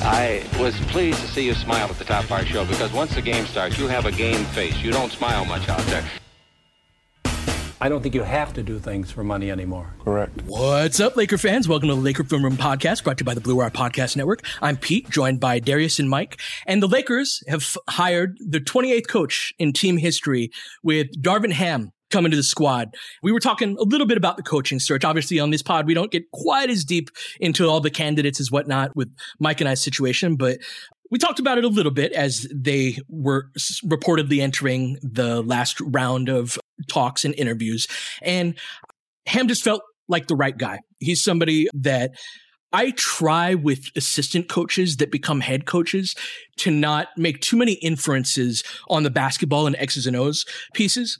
I was pleased to see you smile at the top of our show because once the game starts, you have a game face. You don't smile much out there. I don't think you have to do things for money anymore. Correct. What's up, Laker fans? Welcome to the Laker Film Room Podcast, brought to you by the Blue Wire Podcast Network. I'm Pete, joined by Darius and Mike. And the Lakers have hired the 28th coach in team history with Darvin Ham coming to the squad. We were talking a little bit about the coaching search. Obviously, on this pod, we don't get quite as deep into all the candidates as whatnot with Mike and I's situation, but we talked about it a little bit as they were reportedly entering the last round of talks and interviews. And Ham just felt like the right guy. He's somebody that I try with assistant coaches that become head coaches to not make too many inferences on the basketball and X's and O's pieces.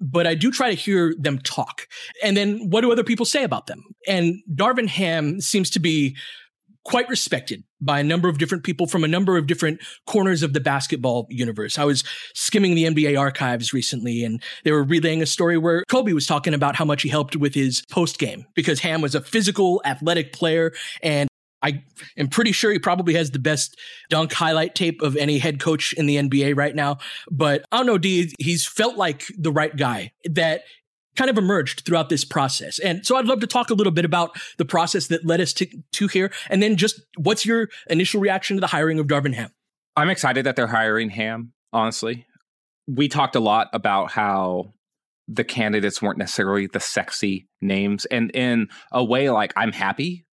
But I do try to hear them talk. And then what do other people say about them? And Darvin Ham seems to be quite respected by a number of different people from a number of different corners of the basketball universe. I was skimming the NBA archives recently and they were relaying a story where Kobe was talking about how much he helped with his post game because Ham was a physical, athletic player and I am pretty sure he probably has the best dunk highlight tape of any head coach in the NBA right now. But I don't know, D, he's felt like the right guy that kind of emerged throughout this process. And so I'd love to talk a little bit about the process that led us to, to here. And then just what's your initial reaction to the hiring of Darvin Ham? I'm excited that they're hiring Ham, honestly. We talked a lot about how the candidates weren't necessarily the sexy names. And in a way, like, I'm happy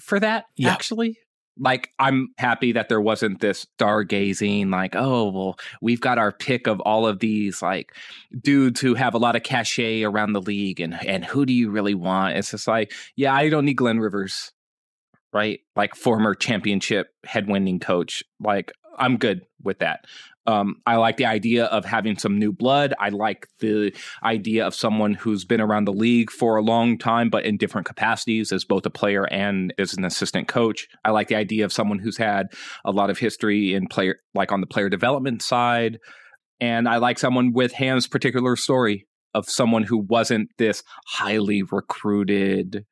for that, yeah. actually like I'm happy that there wasn't this stargazing, like, oh, well, we've got our pick of all of these like dudes who have a lot of cachet around the league and and who do you really want? It's just like, yeah, I don't need Glenn Rivers, right? Like former championship head winning coach. Like, I'm good with that. Um, I like the idea of having some new blood. I like the idea of someone who's been around the league for a long time, but in different capacities as both a player and as an assistant coach. I like the idea of someone who's had a lot of history in player, like on the player development side. And I like someone with Ham's particular story of someone who wasn't this highly recruited,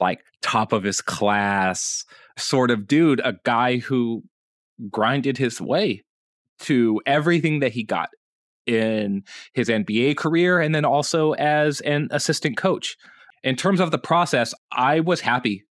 like top of his class sort of dude, a guy who grinded his way to everything that he got in his NBA career and then also as an assistant coach. In terms of the process, I was happy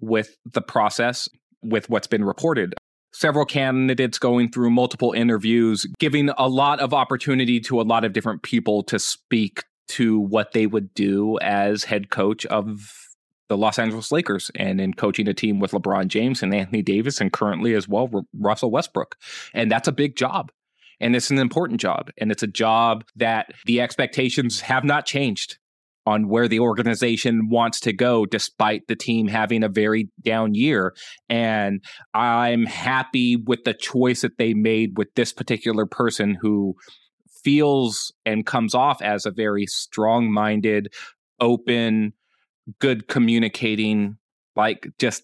with the process, with what's been reported. Several candidates going through multiple interviews, giving a lot of opportunity to a lot of different people to speak to what they would do as head coach of the Los Angeles Lakers and in coaching a team with LeBron James and Anthony Davis and currently as well Russell Westbrook. And that's a big job. And it's an important job. And it's a job that the expectations have not changed on where the organization wants to go, despite the team having a very down year. And I'm happy with the choice that they made with this particular person who feels and comes off as a very strong minded, open, good communicating, like just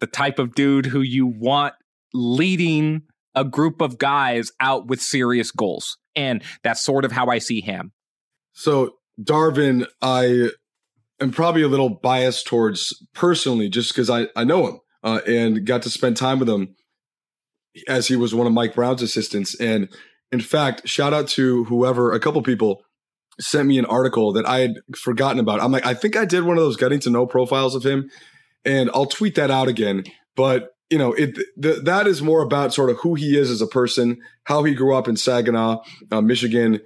the type of dude who you want leading a group of guys out with serious goals. And that's sort of how I see him. So Darvin, I am probably a little biased towards personally, just because I I know him uh, and got to spend time with him as he was one of Mike Brown's assistants. And in fact, shout out to whoever, a couple people sent me an article that I had forgotten about. I'm like, I think I did one of those getting to know profiles of him, and I'll tweet that out again. But you know, it th- that is more about sort of who he is as a person, how he grew up in Saginaw, uh, Michigan,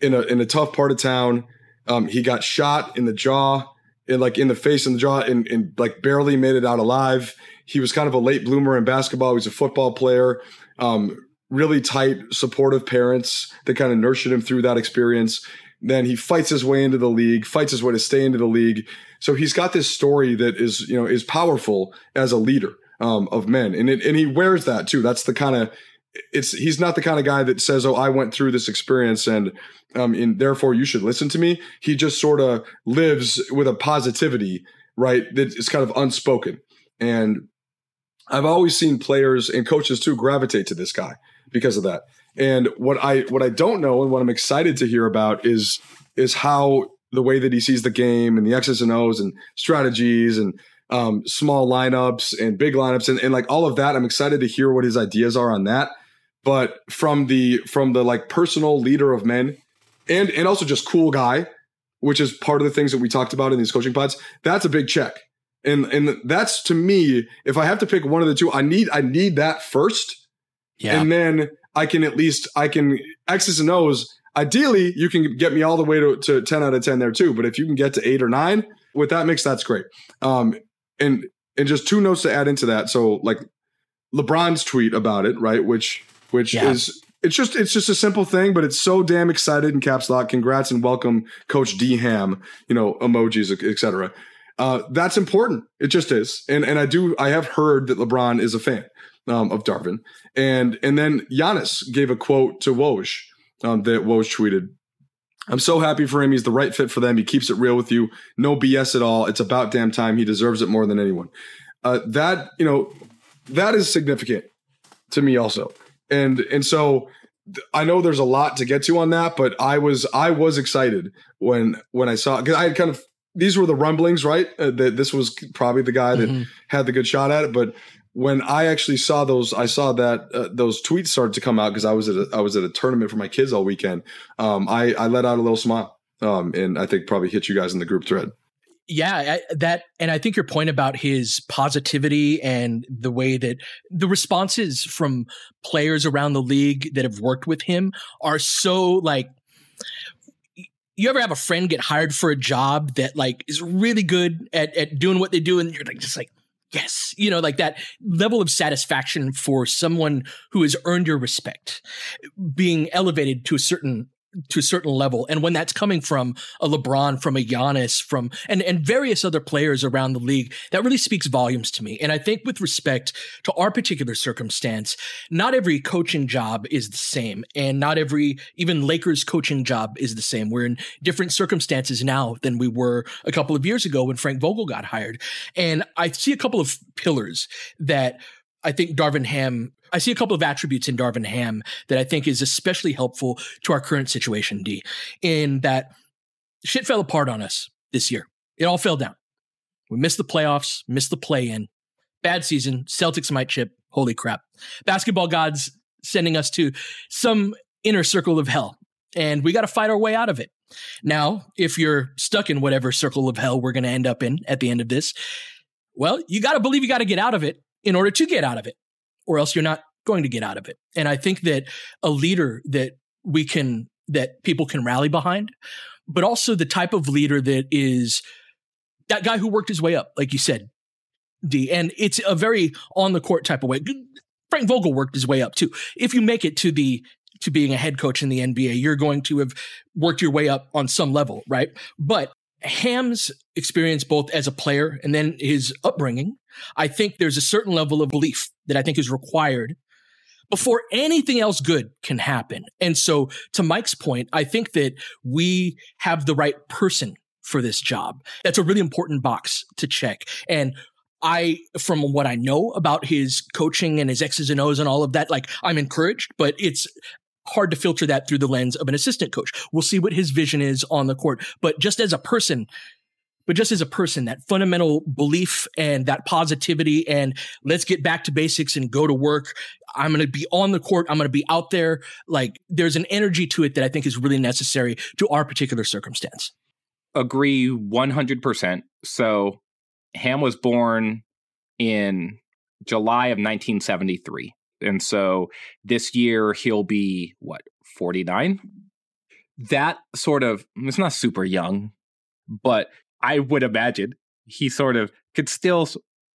in a in a tough part of town. Um, he got shot in the jaw, in like in the face and the jaw, and, and like barely made it out alive. He was kind of a late bloomer in basketball. He was a football player. Um, really tight, supportive parents that kind of nurtured him through that experience. Then he fights his way into the league, fights his way to stay into the league. So he's got this story that is, you know, is powerful as a leader um, of men, and it, and he wears that too. That's the kind of it's he's not the kind of guy that says, "Oh, I went through this experience and um, and therefore you should listen to me." He just sort of lives with a positivity, right? That is kind of unspoken. And I've always seen players and coaches too gravitate to this guy because of that. And what I what I don't know and what I'm excited to hear about is is how the way that he sees the game and the X's and O's and strategies and um, small lineups and big lineups and, and like all of that. I'm excited to hear what his ideas are on that. But from the from the like personal leader of men and and also just cool guy, which is part of the things that we talked about in these coaching pods, that's a big check. And and that's to me, if I have to pick one of the two, I need I need that first yeah. And then I can at least I can X's and O's. Ideally, you can get me all the way to, to 10 out of 10 there too. But if you can get to eight or nine with that mix, that's great. Um, and and just two notes to add into that. So like LeBron's tweet about it, right? Which which yeah. is it's just it's just a simple thing, but it's so damn excited in caps lock. Congrats and welcome, Coach D Ham. You know emojis, etc. Uh, that's important. It just is, and and I do I have heard that LeBron is a fan um, of Darvin, and and then Giannis gave a quote to Woj um, that Woj tweeted. I'm so happy for him. He's the right fit for them. He keeps it real with you. No BS at all. It's about damn time. He deserves it more than anyone. Uh, that you know, that is significant to me also. And and so I know there's a lot to get to on that, but I was I was excited when when I saw because I had kind of these were the rumblings, right? Uh, that this was probably the guy that mm-hmm. had the good shot at it, but when I actually saw those, I saw that uh, those tweets started to come out because I was at a, I was at a tournament for my kids all weekend. Um, I I let out a little smile, um, and I think probably hit you guys in the group thread. Yeah, I, that, and I think your point about his positivity and the way that the responses from players around the league that have worked with him are so like you ever have a friend get hired for a job that like is really good at, at doing what they do and you're like just like yes you know like that level of satisfaction for someone who has earned your respect being elevated to a certain to a certain level. And when that's coming from a LeBron, from a Giannis, from and and various other players around the league, that really speaks volumes to me. And I think with respect to our particular circumstance, not every coaching job is the same, and not every even Lakers coaching job is the same. We're in different circumstances now than we were a couple of years ago when Frank Vogel got hired. And I see a couple of pillars that I think Darvin Ham I see a couple of attributes in Darvin Ham that I think is especially helpful to our current situation, D, in that shit fell apart on us this year. It all fell down. We missed the playoffs, missed the play in. Bad season. Celtics might chip. Holy crap. Basketball gods sending us to some inner circle of hell. And we got to fight our way out of it. Now, if you're stuck in whatever circle of hell we're going to end up in at the end of this, well, you got to believe you got to get out of it in order to get out of it or else you're not going to get out of it. And I think that a leader that we can, that people can rally behind, but also the type of leader that is that guy who worked his way up, like you said, D. And it's a very on the court type of way. Frank Vogel worked his way up too. If you make it to the to being a head coach in the NBA, you're going to have worked your way up on some level, right? But Ham's experience both as a player and then his upbringing, I think there's a certain level of belief that I think is required before anything else good can happen. And so to Mike's point, I think that we have the right person for this job. That's a really important box to check. And I, from what I know about his coaching and his X's and O's and all of that, like I'm encouraged, but it's hard to filter that through the lens of an assistant coach. We'll see what his vision is on the court. But just as a person, but just as a person, that fundamental belief and that positivity and let's get back to basics and go to work. I'm going to be on the court. I'm going to be out there. Like there's an energy to it that I think is really necessary to our particular circumstance. Agree 100%. So Ham was born in July of 1973. And so this year he'll be what, 49? That sort of, it's not super young, but I would imagine he sort of could still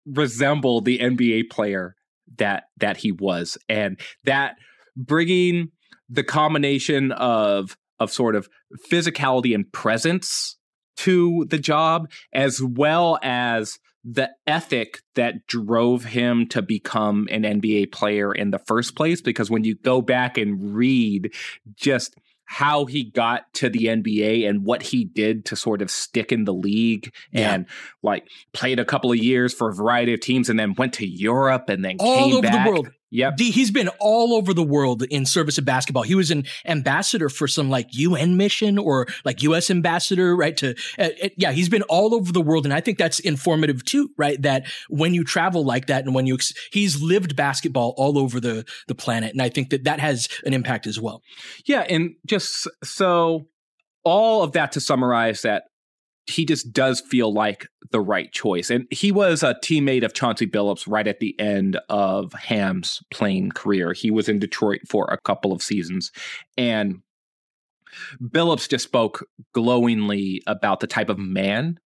resemble the NBA player that that he was and that bringing the combination of of sort of physicality and presence to the job as well as the ethic that drove him to become an NBA player in the first place because when you go back and read just how he got to the NBA and what he did to sort of stick in the league yeah. and like played a couple of years for a variety of teams and then went to Europe and then all came over back. the world. Yep. He's been all over the world in service of basketball. He was an ambassador for some like UN mission or like US ambassador, right? To, uh, uh, yeah, he's been all over the world. And I think that's informative too, right? That when you travel like that and when you, ex- he's lived basketball all over the, the planet. And I think that that has an impact as well. Yeah. And just so all of that to summarize that he just does feel like the right choice. And he was a teammate of Chauncey Billups right at the end of Ham's playing career. He was in Detroit for a couple of seasons. And Billups just spoke glowingly about the type of man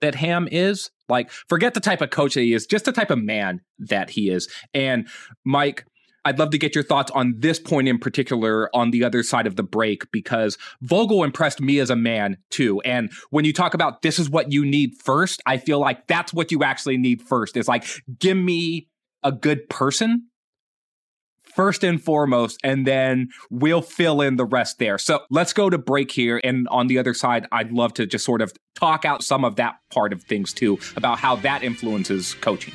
that Ham is. Like, forget the type of coach that he is, just the type of man that he is. And Mike, I'd love to get your thoughts on this point in particular on the other side of the break because Vogel impressed me as a man too. And when you talk about this is what you need first, I feel like that's what you actually need first. Is like, give me a good person first and foremost, and then we'll fill in the rest there. So let's go to break here. And on the other side, I'd love to just sort of talk out some of that part of things too about how that influences coaching.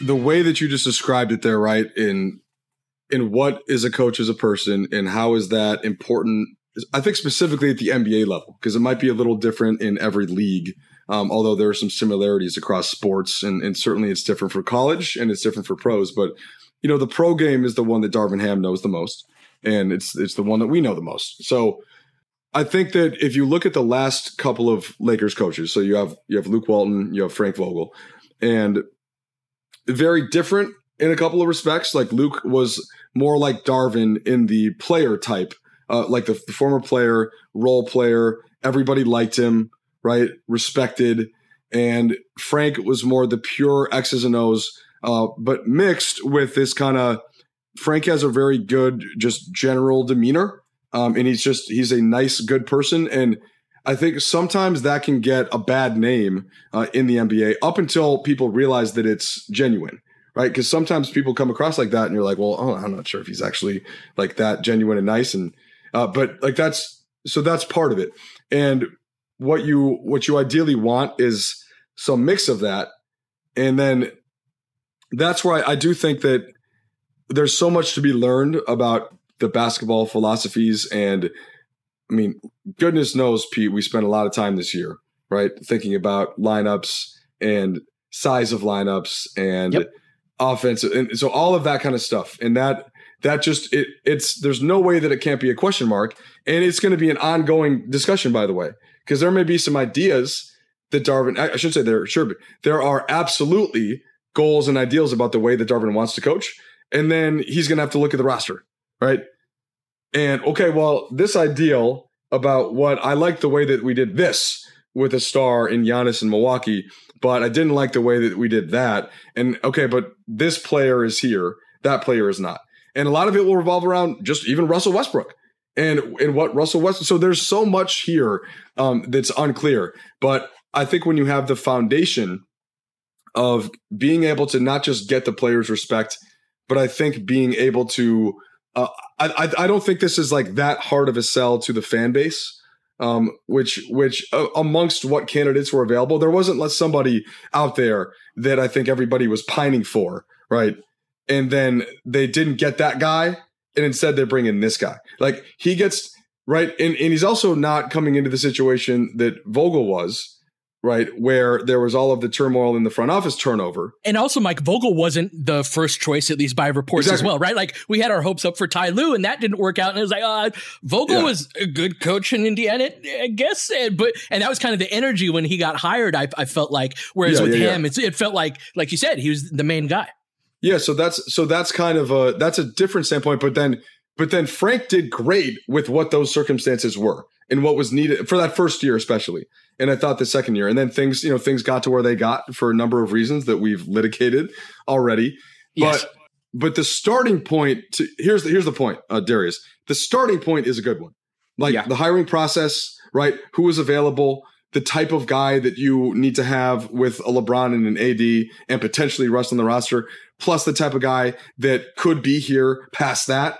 the way that you just described it there, right? In in what is a coach as a person and how is that important? I think specifically at the NBA level, because it might be a little different in every league. Um, although there are some similarities across sports, and, and certainly it's different for college and it's different for pros. But you know, the pro game is the one that Darvin Ham knows the most, and it's it's the one that we know the most. So I think that if you look at the last couple of Lakers coaches, so you have you have Luke Walton, you have Frank Vogel, and very different in a couple of respects. Like Luke was more like Darvin in the player type, uh, like the, the former player, role player. Everybody liked him, right? Respected. And Frank was more the pure X's and O's, uh, but mixed with this kind of. Frank has a very good, just general demeanor, um, and he's just he's a nice, good person, and I think sometimes that can get a bad name uh, in the NBA up until people realize that it's genuine right? Because sometimes people come across like that, and you're like, well, oh, I'm not sure if he's actually like that genuine and nice, and uh, but like that's so that's part of it. And what you what you ideally want is some mix of that, and then that's where I, I do think that there's so much to be learned about the basketball philosophies and I mean, goodness knows, Pete, we spent a lot of time this year, right? Thinking about lineups and size of lineups and yep offensive, and so all of that kind of stuff, and that that just it it's there's no way that it can't be a question mark, and it's going to be an ongoing discussion, by the way, because there may be some ideas that Darvin I should say there sure but there are absolutely goals and ideals about the way that Darvin wants to coach, and then he's going to have to look at the roster, right? And okay, well, this ideal about what I like the way that we did this with a star in Giannis in Milwaukee but I didn't like the way that we did that. And okay, but this player is here, that player is not. And a lot of it will revolve around just even Russell Westbrook and and what Russell West. So there's so much here um, that's unclear. But I think when you have the foundation of being able to not just get the players' respect, but I think being able to, uh, I, I don't think this is like that hard of a sell to the fan base um, which which uh, amongst what candidates were available, there wasn't less somebody out there that I think everybody was pining for, right? And then they didn't get that guy, and instead they bring in this guy. Like he gets right, and, and he's also not coming into the situation that Vogel was, right? Where there was all of the turmoil in the front office turnover. And also, Mike Vogel wasn't the first choice, at least by reports exactly. as well, right? Like we had our hopes up for Ty Lue, and that didn't work out. And it was like, uh, Vogel yeah. was a good coach in Indiana, I guess. But and that was kind of the energy when he got hired. I, I felt like, whereas yeah, with yeah, him, it felt like, like you said, he was the main guy. Yeah, so that's so that's kind of a that's a different standpoint. But then, but then Frank did great with what those circumstances were and what was needed for that first year, especially and I thought the second year, and then things, you know, things got to where they got for a number of reasons that we've litigated already. Yes. But but the starting point to here's the here's the point, uh, Darius. The starting point is a good one. Like yeah. the hiring process, right? who is available, the type of guy that you need to have with a LeBron and an AD, and potentially Russ on the roster, plus the type of guy that could be here past that,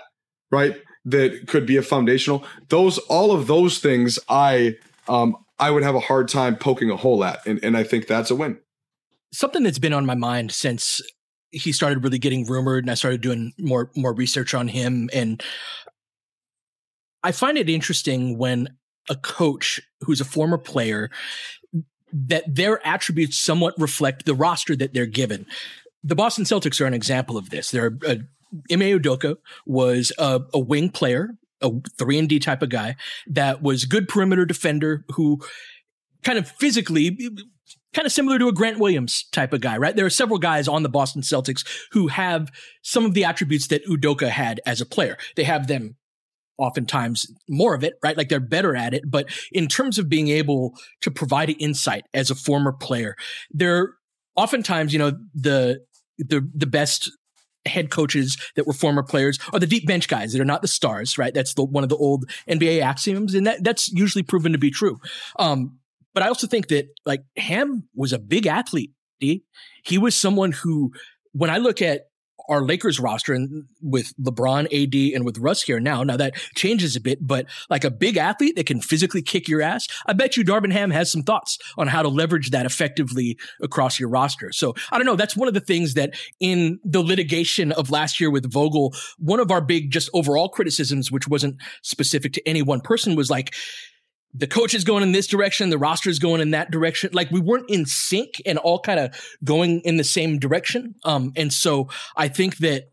right? That could be a foundational. Those all of those things, I um, I would have a hard time poking a hole at. And, and I think that's a win. Something that's been on my mind since he started really getting rumored and I started doing more more research on him and I find it interesting when a coach who's a former player that their attributes somewhat reflect the roster that they're given. The Boston Celtics are an example of this. They're uh, Ime Udoka was a, a wing player a three and D type of guy that was good perimeter defender who kind of physically kind of similar to a Grant Williams type of guy, right? There are several guys on the Boston Celtics who have some of the attributes that Udoka had as a player. They have them oftentimes more of it, right? Like they're better at it. But in terms of being able to provide insight as a former player, they're oftentimes, you know, the the the best head coaches that were former players are the deep bench guys that are not the stars, right? That's the, one of the old NBA axioms, and that that's usually proven to be true. Um, but I also think that like Ham was a big athlete. D. He was someone who, when I look at our Lakers roster and with LeBron, AD, and with Russ here now. Now that changes a bit, but like a big athlete that can physically kick your ass, I bet you Darvin Ham has some thoughts on how to leverage that effectively across your roster. So I don't know. That's one of the things that in the litigation of last year with Vogel, one of our big just overall criticisms, which wasn't specific to any one person, was like, the coach is going in this direction, the roster is going in that direction. Like we weren't in sync and all kind of going in the same direction. Um, and so I think that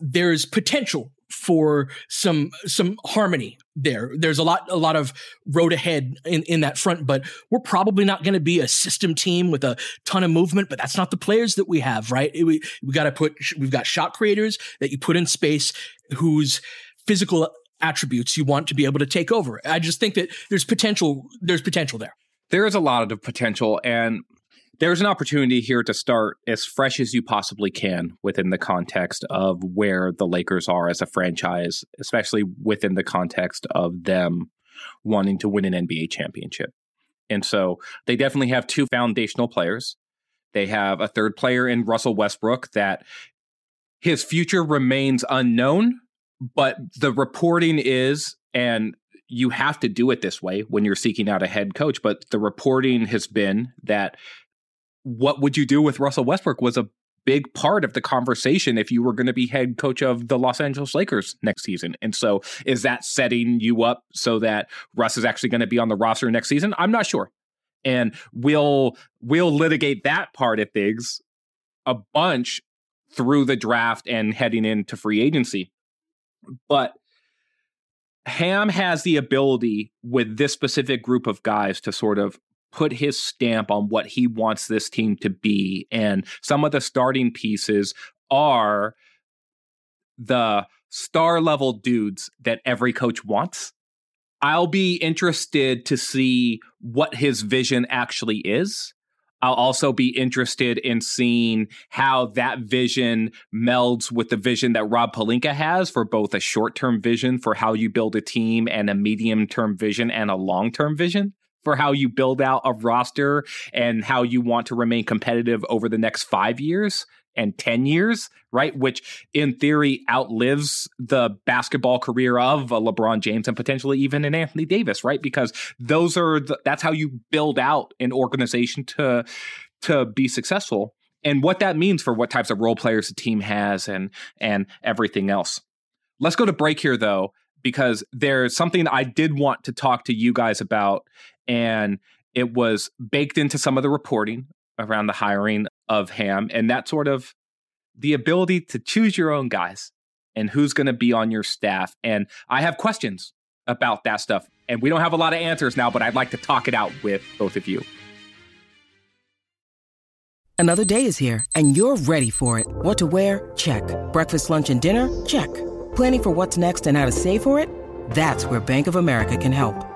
there's potential for some some harmony there. There's a lot a lot of road ahead in, in that front, but we're probably not going to be a system team with a ton of movement. But that's not the players that we have, right? We we got to put we've got shot creators that you put in space whose physical attributes you want to be able to take over. I just think that there's potential. There's potential there. There is a lot of potential, and there's an opportunity here to start as fresh as you possibly can within the context of where the Lakers are as a franchise, especially within the context of them wanting to win an NBA championship. And so they definitely have two foundational players. They have a third player in Russell Westbrook that his future remains unknown, but the reporting is, and you have to do it this way when you're seeking out a head coach, but the reporting has been that what would you do with Russell Westbrook was a big part of the conversation if you were going to be head coach of the Los Angeles Lakers next season. And so is that setting you up so that Russ is actually going to be on the roster next season? I'm not sure. And we'll we'll litigate that part of things a bunch through the draft and heading into free agency. But Ham has the ability with this specific group of guys to sort of put his stamp on what he wants this team to be. And some of the starting pieces are the star level dudes that every coach wants. I'll be interested to see what his vision actually is. I'll also be interested in seeing how that vision melds with the vision that Rob Pelinka has for both a short term vision for how you build a team and a medium term vision and a long term vision for how you build out a roster and how you want to remain competitive over the next five years and 10 years, right? Which in theory outlives the basketball career of a LeBron James and potentially even an Anthony Davis, right? Because those are the, that's how you build out an organization to to be successful and what that means for what types of role players the team has and and everything else. Let's go to break here though because there's something I did want to talk to you guys about and it was baked into some of the reporting around the hiring of Ham and that sort of the ability to choose your own guys and who's going to be on your staff. And I have questions about that stuff. And we don't have a lot of answers now, but I'd like to talk it out with both of you. Another day is here and you're ready for it. What to wear? Check. Breakfast, lunch, and dinner? Check. Planning for what's next and how to save for it? That's where Bank of America can help.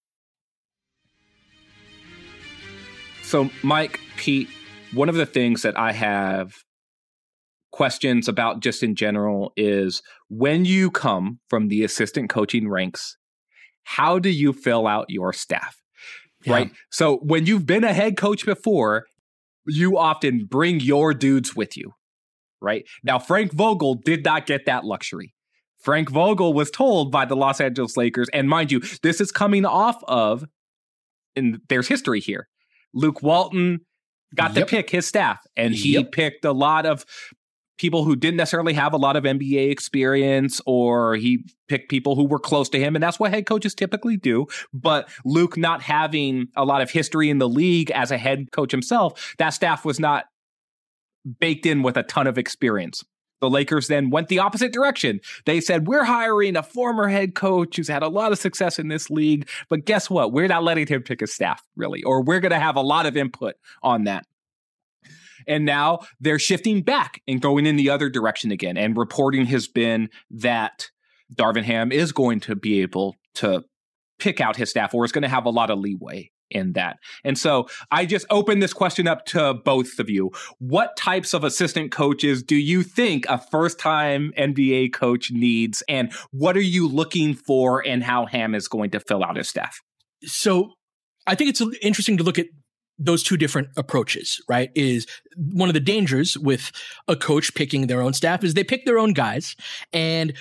So, Mike, Pete, one of the things that I have questions about just in general is when you come from the assistant coaching ranks, how do you fill out your staff? Yeah. Right. So, when you've been a head coach before, you often bring your dudes with you. Right. Now, Frank Vogel did not get that luxury. Frank Vogel was told by the Los Angeles Lakers, and mind you, this is coming off of, and there's history here. Luke Walton got yep. to pick his staff, and he yep. picked a lot of people who didn't necessarily have a lot of NBA experience, or he picked people who were close to him, and that's what head coaches typically do. But Luke not having a lot of history in the league as a head coach himself, that staff was not baked in with a ton of experience. The Lakers then went the opposite direction. They said, We're hiring a former head coach who's had a lot of success in this league, but guess what? We're not letting him pick his staff, really, or we're going to have a lot of input on that. And now they're shifting back and going in the other direction again. And reporting has been that Darvin Ham is going to be able to pick out his staff or is going to have a lot of leeway in that. And so I just open this question up to both of you. What types of assistant coaches do you think a first time NBA coach needs? And what are you looking for and how Ham is going to fill out his staff? So I think it's interesting to look at those two different approaches, right? Is one of the dangers with a coach picking their own staff is they pick their own guys and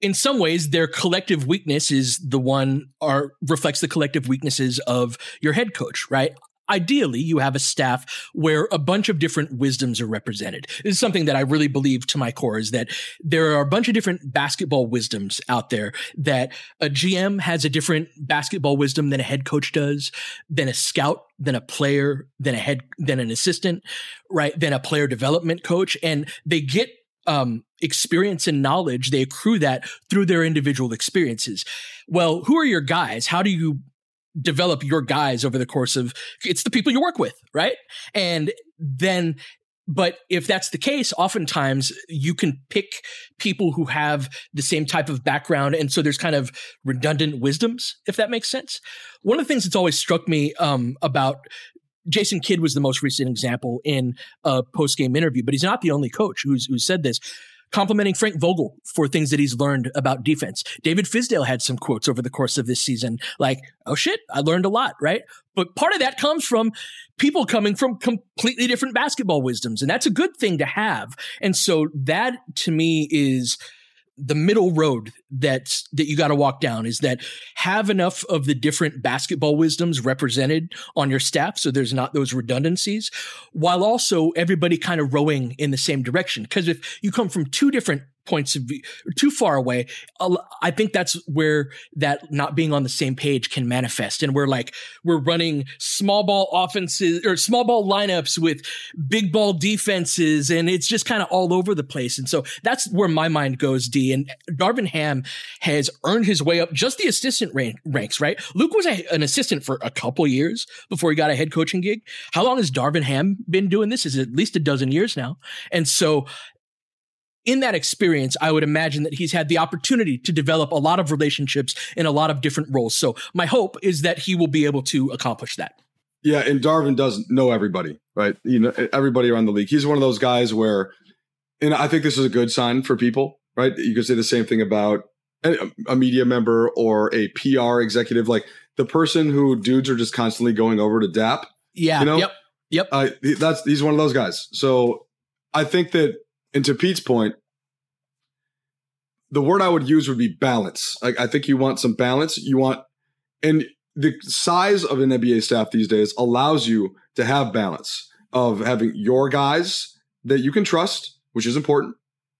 in some ways their collective weakness is the one or reflects the collective weaknesses of your head coach, right? Ideally, you have a staff where a bunch of different wisdoms are represented. This is something that I really believe to my core is that there are a bunch of different basketball wisdoms out there that a GM has a different basketball wisdom than a head coach does, than a scout, than a player, than a head, than an assistant, right? Than a player development coach. And they get um, experience and knowledge, they accrue that through their individual experiences. Well, who are your guys? How do you develop your guys over the course of it's the people you work with, right? And then but if that's the case, oftentimes you can pick people who have the same type of background. And so there's kind of redundant wisdoms, if that makes sense. One of the things that's always struck me um, about Jason Kidd was the most recent example in a post game interview, but he's not the only coach who's, who said this complimenting Frank Vogel for things that he's learned about defense. David Fizdale had some quotes over the course of this season, like, oh shit, I learned a lot, right? But part of that comes from people coming from completely different basketball wisdoms. And that's a good thing to have. And so that to me is the middle road that's that you got to walk down is that have enough of the different basketball wisdoms represented on your staff so there's not those redundancies while also everybody kind of rowing in the same direction. Because if you come from two different points of view too far away i think that's where that not being on the same page can manifest. And we're like we're running small ball offenses or small ball lineups with big ball defenses and it's just kind of all over the place. And so that's where my mind goes d. And darvin ham has earned his way up just the assistant ranks right? Luke was a, an assistant for a couple years before he got a head coaching gig. How long has darvin ham been doing this? Is at least a dozen years now. And so in that experience, I would imagine that he's had the opportunity to develop a lot of relationships in a lot of different roles. So my hope is that he will be able to accomplish that. Yeah, and Darvin doesn't know everybody, right? You know, everybody around the league. He's one of those guys where, and I think this is a good sign for people, right? You could say the same thing about a media member or a PR executive, like the person who dudes are just constantly going over to DAP. Yeah. You know? Yep. Yep. Uh, that's he's one of those guys. So I think that and to Pete's point, the word I would use would be balance. Like I think you want some balance. You want, and the size of an NBA staff these days allows you to have balance of having your guys that you can trust, which is important,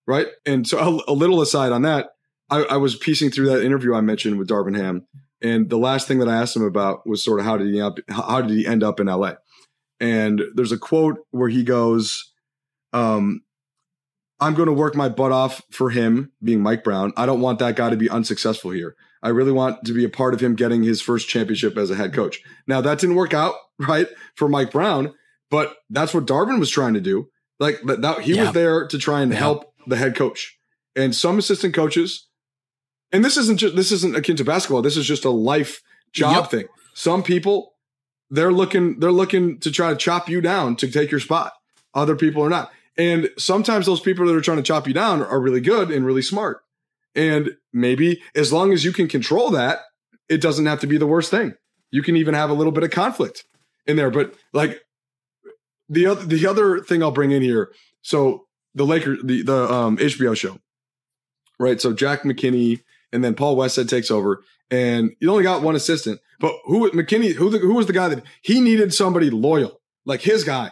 right? And so a, a little aside on that, I, I, was piecing through that interview I mentioned with Darvin Ham, and the last thing that I asked him about was sort of how did he up, how did he end up in LA? And there's a quote where he goes, um, I'm going to work my butt off for him being Mike Brown. I don't want that guy to be unsuccessful here. I really want to be a part of him getting his first championship as a head coach. Now that didn't work out, right, for Mike Brown, but that's what Darvin was trying to do. Like that, that he yeah. was there to try and yeah. help the head coach. And some assistant coaches, and this isn't just this isn't akin to basketball. This is just a life job yep. thing. Some people they're looking they're looking to try to chop you down to take your spot. Other people are not. And sometimes those people that are trying to chop you down are really good and really smart. And maybe as long as you can control that, it doesn't have to be the worst thing. You can even have a little bit of conflict in there. But like the other the other thing I'll bring in here, so the Lakers the the um, HBO show, right? So Jack McKinney and then Paul Westhead takes over, and you only got one assistant. But who McKinney? Who the, who was the guy that he needed somebody loyal, like his guy,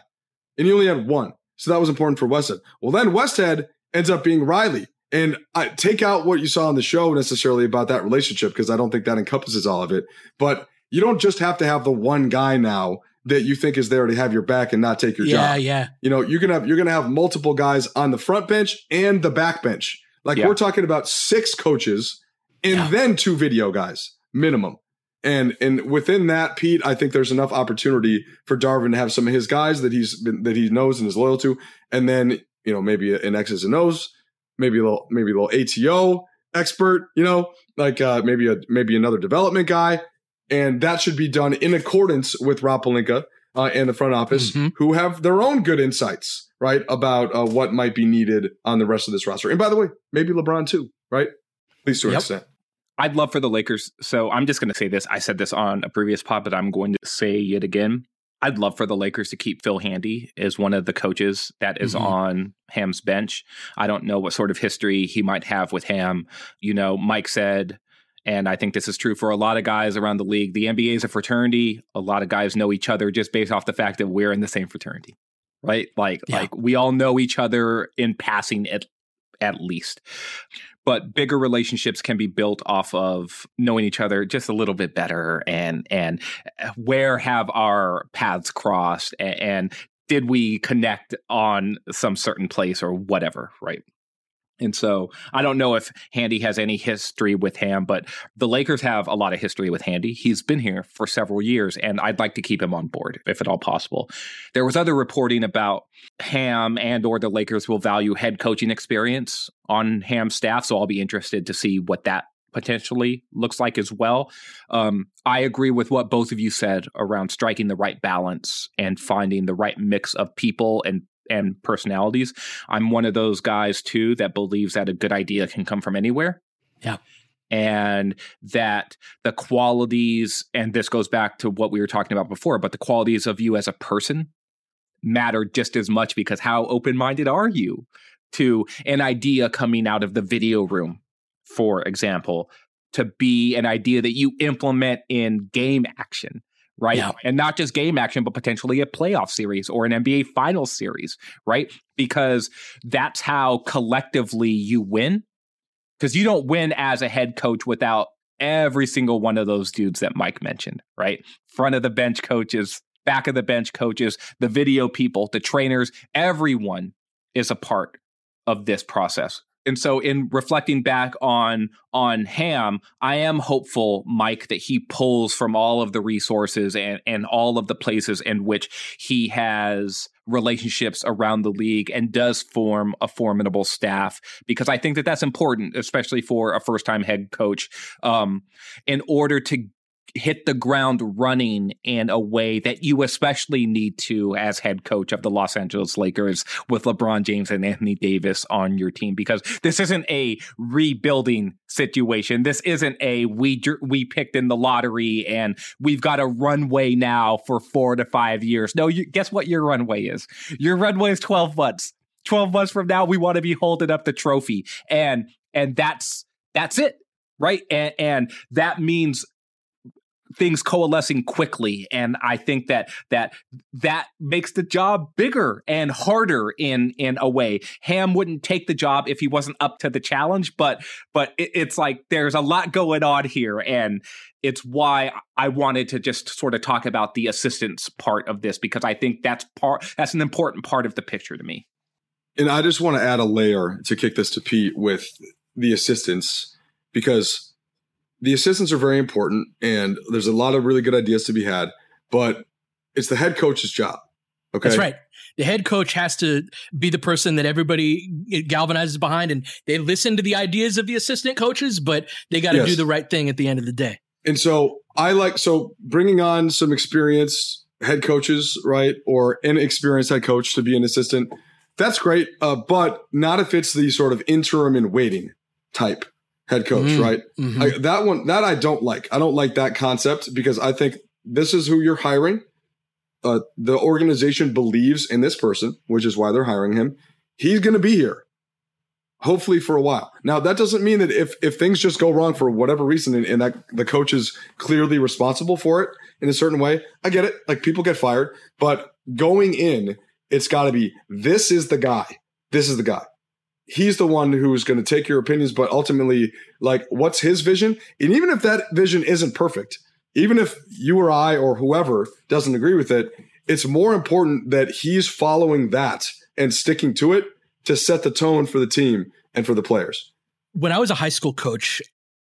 and he only had one. So that was important for Westhead. Well, then Westhead ends up being Riley. And I take out what you saw on the show necessarily about that relationship because I don't think that encompasses all of it. But you don't just have to have the one guy now that you think is there to have your back and not take your yeah, job. Yeah, yeah. You know, you're gonna have you're gonna have multiple guys on the front bench and the back bench. Like yeah. we're talking about six coaches and yeah. then two video guys minimum. And and within that, Pete, I think there's enough opportunity for Darvin to have some of his guys that he's been that he knows and is loyal to, and then you know maybe an X's and O's, maybe a little maybe a little ATO expert, you know, like uh, maybe a maybe another development guy, and that should be done in accordance with Rob Pelinka uh, and the front office, mm-hmm. who have their own good insights, right, about uh, what might be needed on the rest of this roster. And by the way, maybe LeBron too, right? At least to an yep. extent. I'd love for the Lakers. So I'm just going to say this. I said this on a previous pod, but I'm going to say it again. I'd love for the Lakers to keep Phil Handy as one of the coaches that is mm-hmm. on Ham's bench. I don't know what sort of history he might have with Ham. You know, Mike said, and I think this is true for a lot of guys around the league, the NBA is a fraternity. A lot of guys know each other just based off the fact that we're in the same fraternity. Right? Like yeah. like we all know each other in passing at at least but bigger relationships can be built off of knowing each other just a little bit better and and uh, where have our paths crossed and, and did we connect on some certain place or whatever right and so I don't know if Handy has any history with Ham, but the Lakers have a lot of history with Handy. He's been here for several years, and I'd like to keep him on board if at all possible. There was other reporting about Ham and or the Lakers will value head coaching experience on Ham's staff, so I'll be interested to see what that potentially looks like as well. Um, I agree with what both of you said around striking the right balance and finding the right mix of people and and personalities. I'm one of those guys too that believes that a good idea can come from anywhere. Yeah. And that the qualities, and this goes back to what we were talking about before, but the qualities of you as a person matter just as much because how open minded are you to an idea coming out of the video room, for example, to be an idea that you implement in game action right? Yeah. And not just game action, but potentially a playoff series or an NBA finals series, right? Because that's how collectively you win. Because you don't win as a head coach without every single one of those dudes that Mike mentioned, right? Front of the bench coaches, back of the bench coaches, the video people, the trainers, everyone is a part of this process and so in reflecting back on on ham i am hopeful mike that he pulls from all of the resources and and all of the places in which he has relationships around the league and does form a formidable staff because i think that that's important especially for a first time head coach. Um, in order to hit the ground running in a way that you especially need to as head coach of the Los Angeles Lakers with LeBron James and Anthony Davis on your team because this isn't a rebuilding situation. This isn't a we we picked in the lottery and we've got a runway now for 4 to 5 years. No, you, guess what your runway is? Your runway is 12 months. 12 months from now we want to be holding up the trophy and and that's that's it right and and that means things coalescing quickly and i think that that that makes the job bigger and harder in in a way. Ham wouldn't take the job if he wasn't up to the challenge but but it, it's like there's a lot going on here and it's why i wanted to just sort of talk about the assistance part of this because i think that's part that's an important part of the picture to me. And i just want to add a layer to kick this to pete with the assistance because the assistants are very important and there's a lot of really good ideas to be had, but it's the head coach's job. Okay. That's right. The head coach has to be the person that everybody galvanizes behind and they listen to the ideas of the assistant coaches, but they got to yes. do the right thing at the end of the day. And so I like, so bringing on some experienced head coaches, right? Or inexperienced head coach to be an assistant. That's great. Uh, but not if it's the sort of interim and waiting type head coach, mm-hmm. right? Mm-hmm. I, that one, that I don't like. I don't like that concept because I think this is who you're hiring. Uh, the organization believes in this person, which is why they're hiring him. He's going to be here, hopefully for a while. Now, that doesn't mean that if if things just go wrong for whatever reason, and, and that the coach is clearly responsible for it in a certain way, I get it. Like people get fired, but going in, it's got to be this is the guy. This is the guy he's the one who's going to take your opinions, but ultimately, like, what's his vision? And even if that vision isn't perfect, even if you or I or whoever doesn't agree with it, it's more important that he's following that and sticking to it to set the tone for the team and for the players. When I was a high school coach,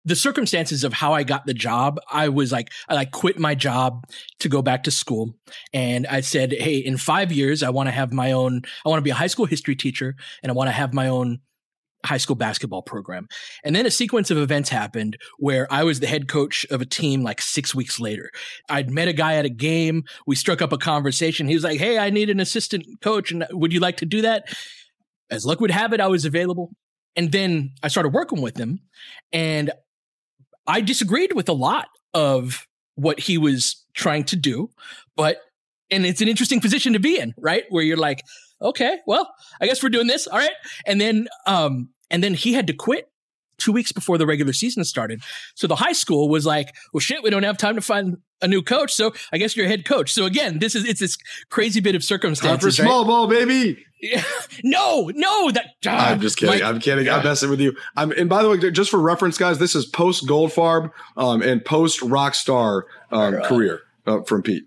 the circumstances of how I got the job, I was like, I like quit my job to go back to school. And I said, Hey, in five years, I want to have my own, I want to be a high school history teacher and I want to have my own high school basketball program. And then a sequence of events happened where I was the head coach of a team like six weeks later. I'd met a guy at a game. We struck up a conversation. He was like, Hey, I need an assistant coach. And would you like to do that? As luck would have it, I was available. And then I started working with him and I disagreed with a lot of what he was trying to do, but and it's an interesting position to be in, right? Where you're like, okay, well, I guess we're doing this, all right. And then, um, and then he had to quit two weeks before the regular season started. So the high school was like, well, shit, we don't have time to find a new coach. So I guess you're a head coach. So again, this is, it's this crazy bit of circumstance. For small right? ball, baby. no, no, that. Uh, I'm just kidding. I'm kidding. Yeah. I'm messing with you. I'm, and by the way, just for reference, guys, this is post Goldfarb um, and post Rockstar um, right. career uh, from Pete.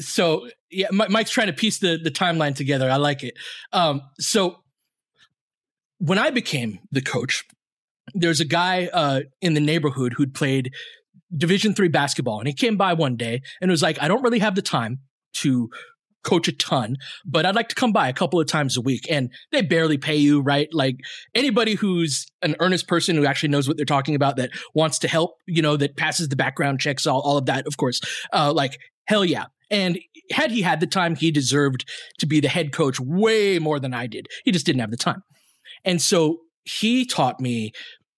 So yeah, Mike's trying to piece the the timeline together. I like it. Um, so when I became the coach, there's a guy uh, in the neighborhood who'd played Division three basketball, and he came by one day and was like, "I don't really have the time to coach a ton, but I'd like to come by a couple of times a week. And they barely pay you, right? Like anybody who's an earnest person who actually knows what they're talking about, that wants to help, you know, that passes the background checks, all, all of that, of course, uh, like hell yeah. And had he had the time, he deserved to be the head coach way more than I did. He just didn't have the time. And so he taught me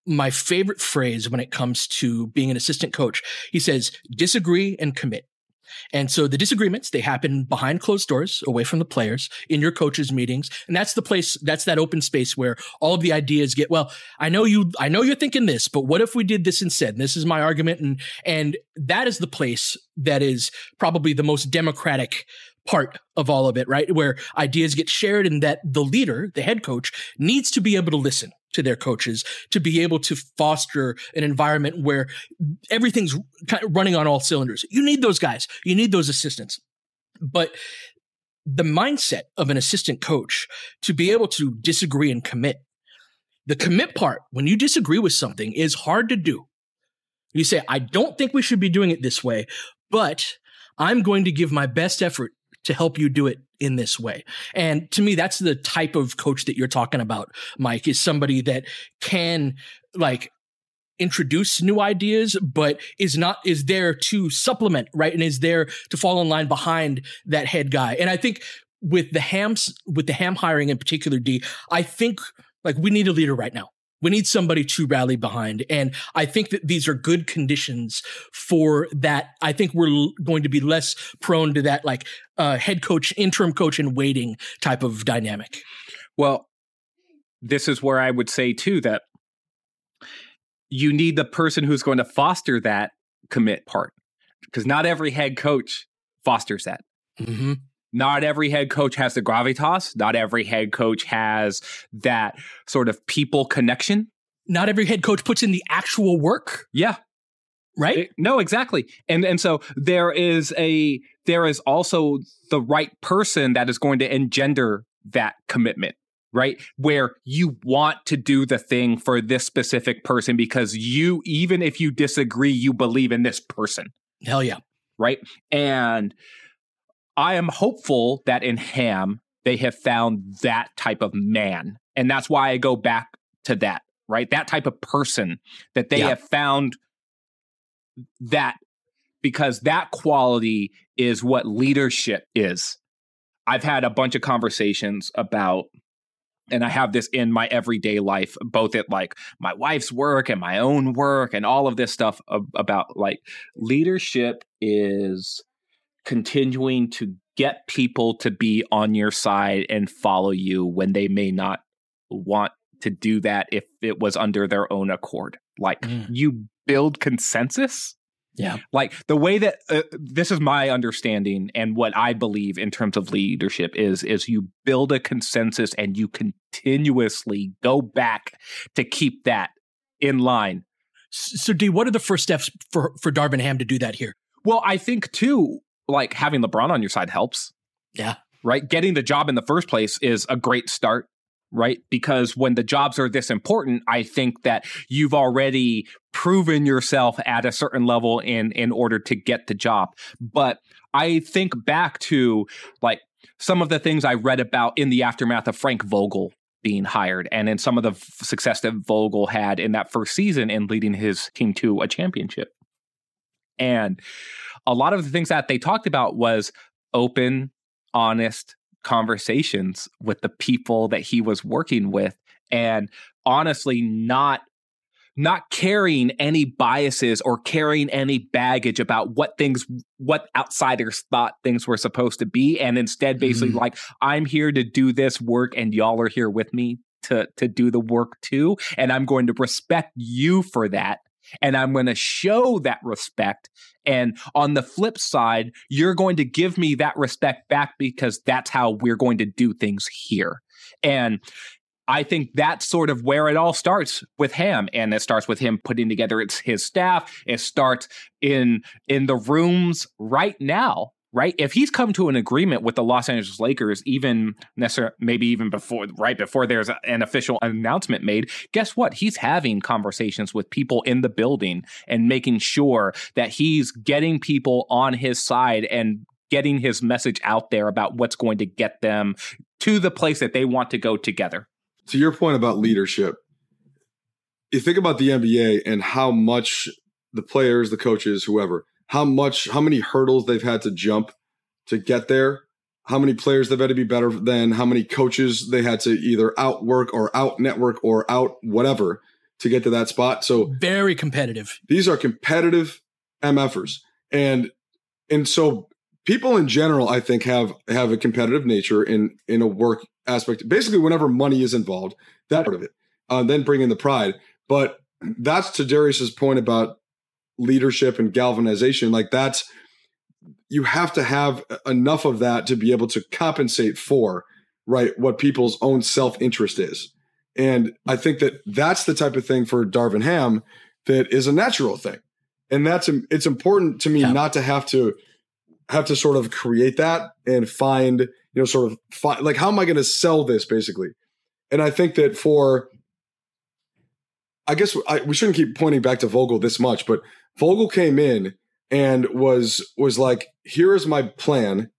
my favorite phrase when it comes to being an assistant coach. He says, disagree and commit. And so the disagreements, they happen behind closed doors, away from the players, in your coaches' meetings. And that's the place, that's that open space where all of the ideas get, well, I know you, I know you're thinking this, but what if we did this instead? And this is my argument. And, and that is the place that is probably the most democratic part of all of it, right? Where ideas get shared and that the leader, the head coach, needs to be able to listen to their coaches to be able to foster an environment where everything's kind of running on all cylinders. You need those guys. You need those assistants. But the mindset of an assistant coach to be able to disagree and commit. The commit part, when you disagree with something, is hard to do. You say, I don't think we should be doing it this way, but I'm going to give my best effort to help you do it in this way. And to me, that's the type of coach that you're talking about, Mike, is somebody that can like introduce new ideas, but is not, is there to supplement, right? And is there to fall in line behind that head guy. And I think with the hams, with the ham hiring in particular, D, I think like we need a leader right now. We need somebody to rally behind. And I think that these are good conditions for that. I think we're l- going to be less prone to that, like, uh, head coach, interim coach in waiting type of dynamic. Well, this is where I would say, too, that you need the person who's going to foster that commit part because not every head coach fosters that. Mm-hmm. Not every head coach has the gravitas. Not every head coach has that sort of people connection. Not every head coach puts in the actual work. Yeah. Right? It, no, exactly. And and so there is a there is also the right person that is going to engender that commitment right? Where you want to do the thing for this specific person because you, even if you disagree, you believe in this person. Hell yeah. Right. And I am hopeful that in Ham, they have found that type of man. And that's why I go back to that, right? That type of person that they yeah. have found that because that quality is what leadership is. I've had a bunch of conversations about and I have this in my everyday life, both at like my wife's work and my own work and all of this stuff about like leadership is continuing to get people to be on your side and follow you when they may not want to do that if it was under their own accord. Like mm. you build consensus. Yeah. Like the way that uh, this is my understanding and what I believe in terms of leadership is is you build a consensus and you continuously go back to keep that in line. So D, what are the first steps for for Darvin Ham to do that here? Well, I think too like having LeBron on your side helps. Yeah. Right. Getting the job in the first place is a great start. right? Because when the jobs are this important, I think that you've already proven yourself at a certain level in in order to get the job. But I think back to like some of the things I read about in the aftermath of Frank Vogel being hired and in some of the success that Vogel had in that first season in leading his team to a championship. And a lot of the things that they talked about was open, honest conversations with the people that he was working with and honestly not not carrying any biases or carrying any baggage about what things what outsiders thought things were supposed to be and instead basically mm-hmm. like i'm here to do this work and y'all are here with me to to do the work too and i'm going to respect you for that and i'm going to show that respect. And on the flip side you're going to give me that respect back because that's how we're going to do things here. And I think that's sort of where it all starts with him, and it starts with him putting together his staff. It starts in in the rooms right now, right? If he's come to an agreement with the Los Angeles Lakers, even maybe even before, right before there's an official announcement made, guess what? He's having conversations with people in the building and making sure that he's getting people on his side and getting his message out there about what's going to get them to the place that they want to go together to your point about leadership, you think about the NBA and how much the players, the coaches, whoever, how much, how many hurdles they've had to jump to get there, how many players they've had to be better than, how many coaches they had to either outwork or out network or out whatever to get to that spot. So very competitive. These are competitive MFers. And and so people in general, I think, have have a competitive nature in in a work aspect. Basically, whenever money is involved, that part of it. Uh, then bring in the pride. But that's to Darius's point about leadership and galvanization. Like that's you have to have enough of that to be able to compensate for right what people's own self interest is. And I think that that's the type of thing for Darvin Ham that is a natural thing. And that's it's important to me yeah. not to have to have to sort of create that and find, you know, sort of find, like, how am I going to sell this basically? And I think that for, I guess I, we shouldn't keep pointing back to Vogel this much, but Vogel came in and was was like, here is my plan,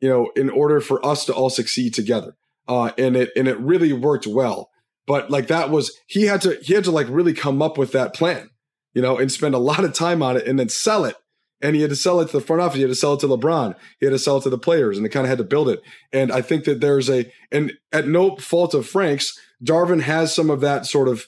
you know, in order for us to all succeed together. Uh, and it and it really worked well. But like that was he had to he had to like really come up with that plan, you know, and spend a lot of time on it and then sell it and he had to sell it to the front office. He had to sell it to LeBron. He had to sell it to the players, and they kind of had to build it. And I think that there's a, and at no fault of Frank's, Darvin has some of that sort of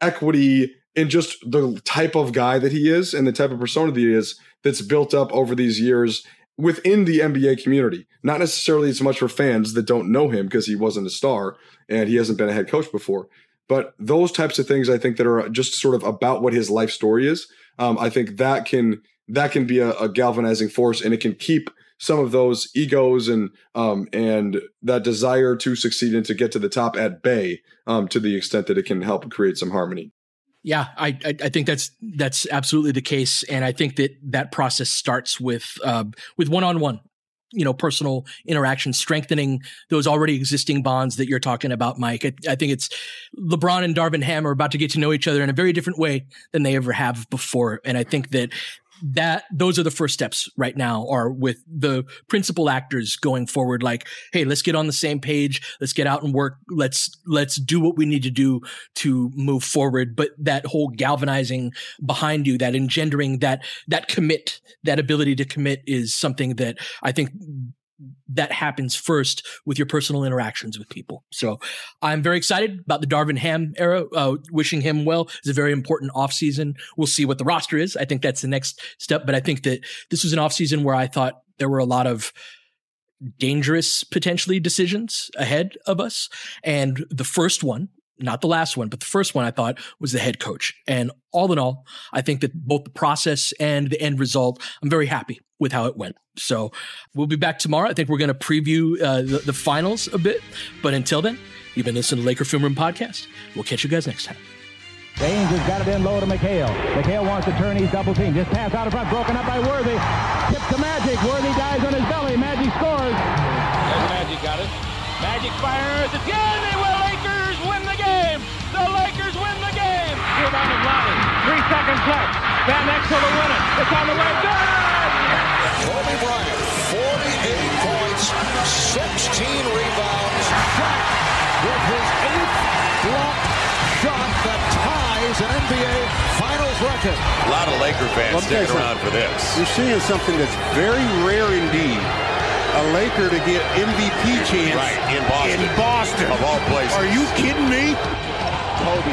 equity in just the type of guy that he is and the type of persona that he is that's built up over these years within the NBA community. Not necessarily as much for fans that don't know him because he wasn't a star and he hasn't been a head coach before. But those types of things, I think, that are just sort of about what his life story is. Um, I think that can that can be a, a galvanizing force and it can keep some of those egos and um, and that desire to succeed and to get to the top at bay um, to the extent that it can help create some harmony. Yeah, I, I think that's that's absolutely the case, and I think that that process starts with uh, with one on one, you know, personal interaction, strengthening those already existing bonds that you're talking about, Mike. I, I think it's LeBron and Darvin Ham are about to get to know each other in a very different way than they ever have before, and I think that that those are the first steps right now are with the principal actors going forward like hey let's get on the same page. Let's get out and work. Let's let's do what we need to do to move forward. But that whole galvanizing behind you that engendering that that commit that ability to commit is something that i think that happens first with your personal interactions with people. So I'm very excited about the Darvin Ham era. Uh, wishing him well. It's a very important offseason. We'll see what the roster is. I think that's the next step. But I think that this was an offseason where I thought there were a lot of dangerous potentially decisions ahead of us. And the first one not the last one, but the first one I thought was the head coach. And all in all, I think that both the process and the end result, I'm very happy with how it went. So we'll be back tomorrow. I think we're going to preview uh, the, the finals a bit. But until then, you've been listening to Laker Film Room Podcast. We'll catch you guys next time. James has got it in low to McHale. McHale wants to turn. He's double team. Just pass out of front. Broken up by Worthy. Tip to Magic. Worthy dies on his belly. Magic scores. Magic got it. Magic fires again. Left. Van Exel to win it. It's on the way. Good! Kobe Bryant, 48 points, 16 rebounds. Shot with his eighth block shot that ties an NBA Finals record. A lot of Laker fans Well, sticking Jason, around for this. You're seeing something that's very rare indeed. A Laker to get MVP chance Right, in Boston. in Boston. Of all places. Are you kidding me? Kobe,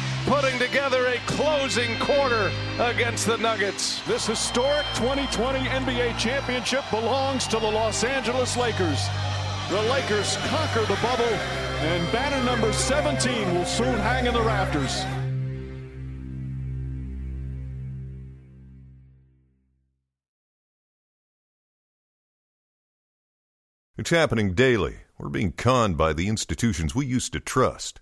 putting together a closing quarter against the Nuggets. This historic 2020 NBA championship belongs to the Los Angeles Lakers. The Lakers conquer the bubble, and banner number 17 will soon hang in the rafters. It's happening daily. We're being conned by the institutions we used to trust.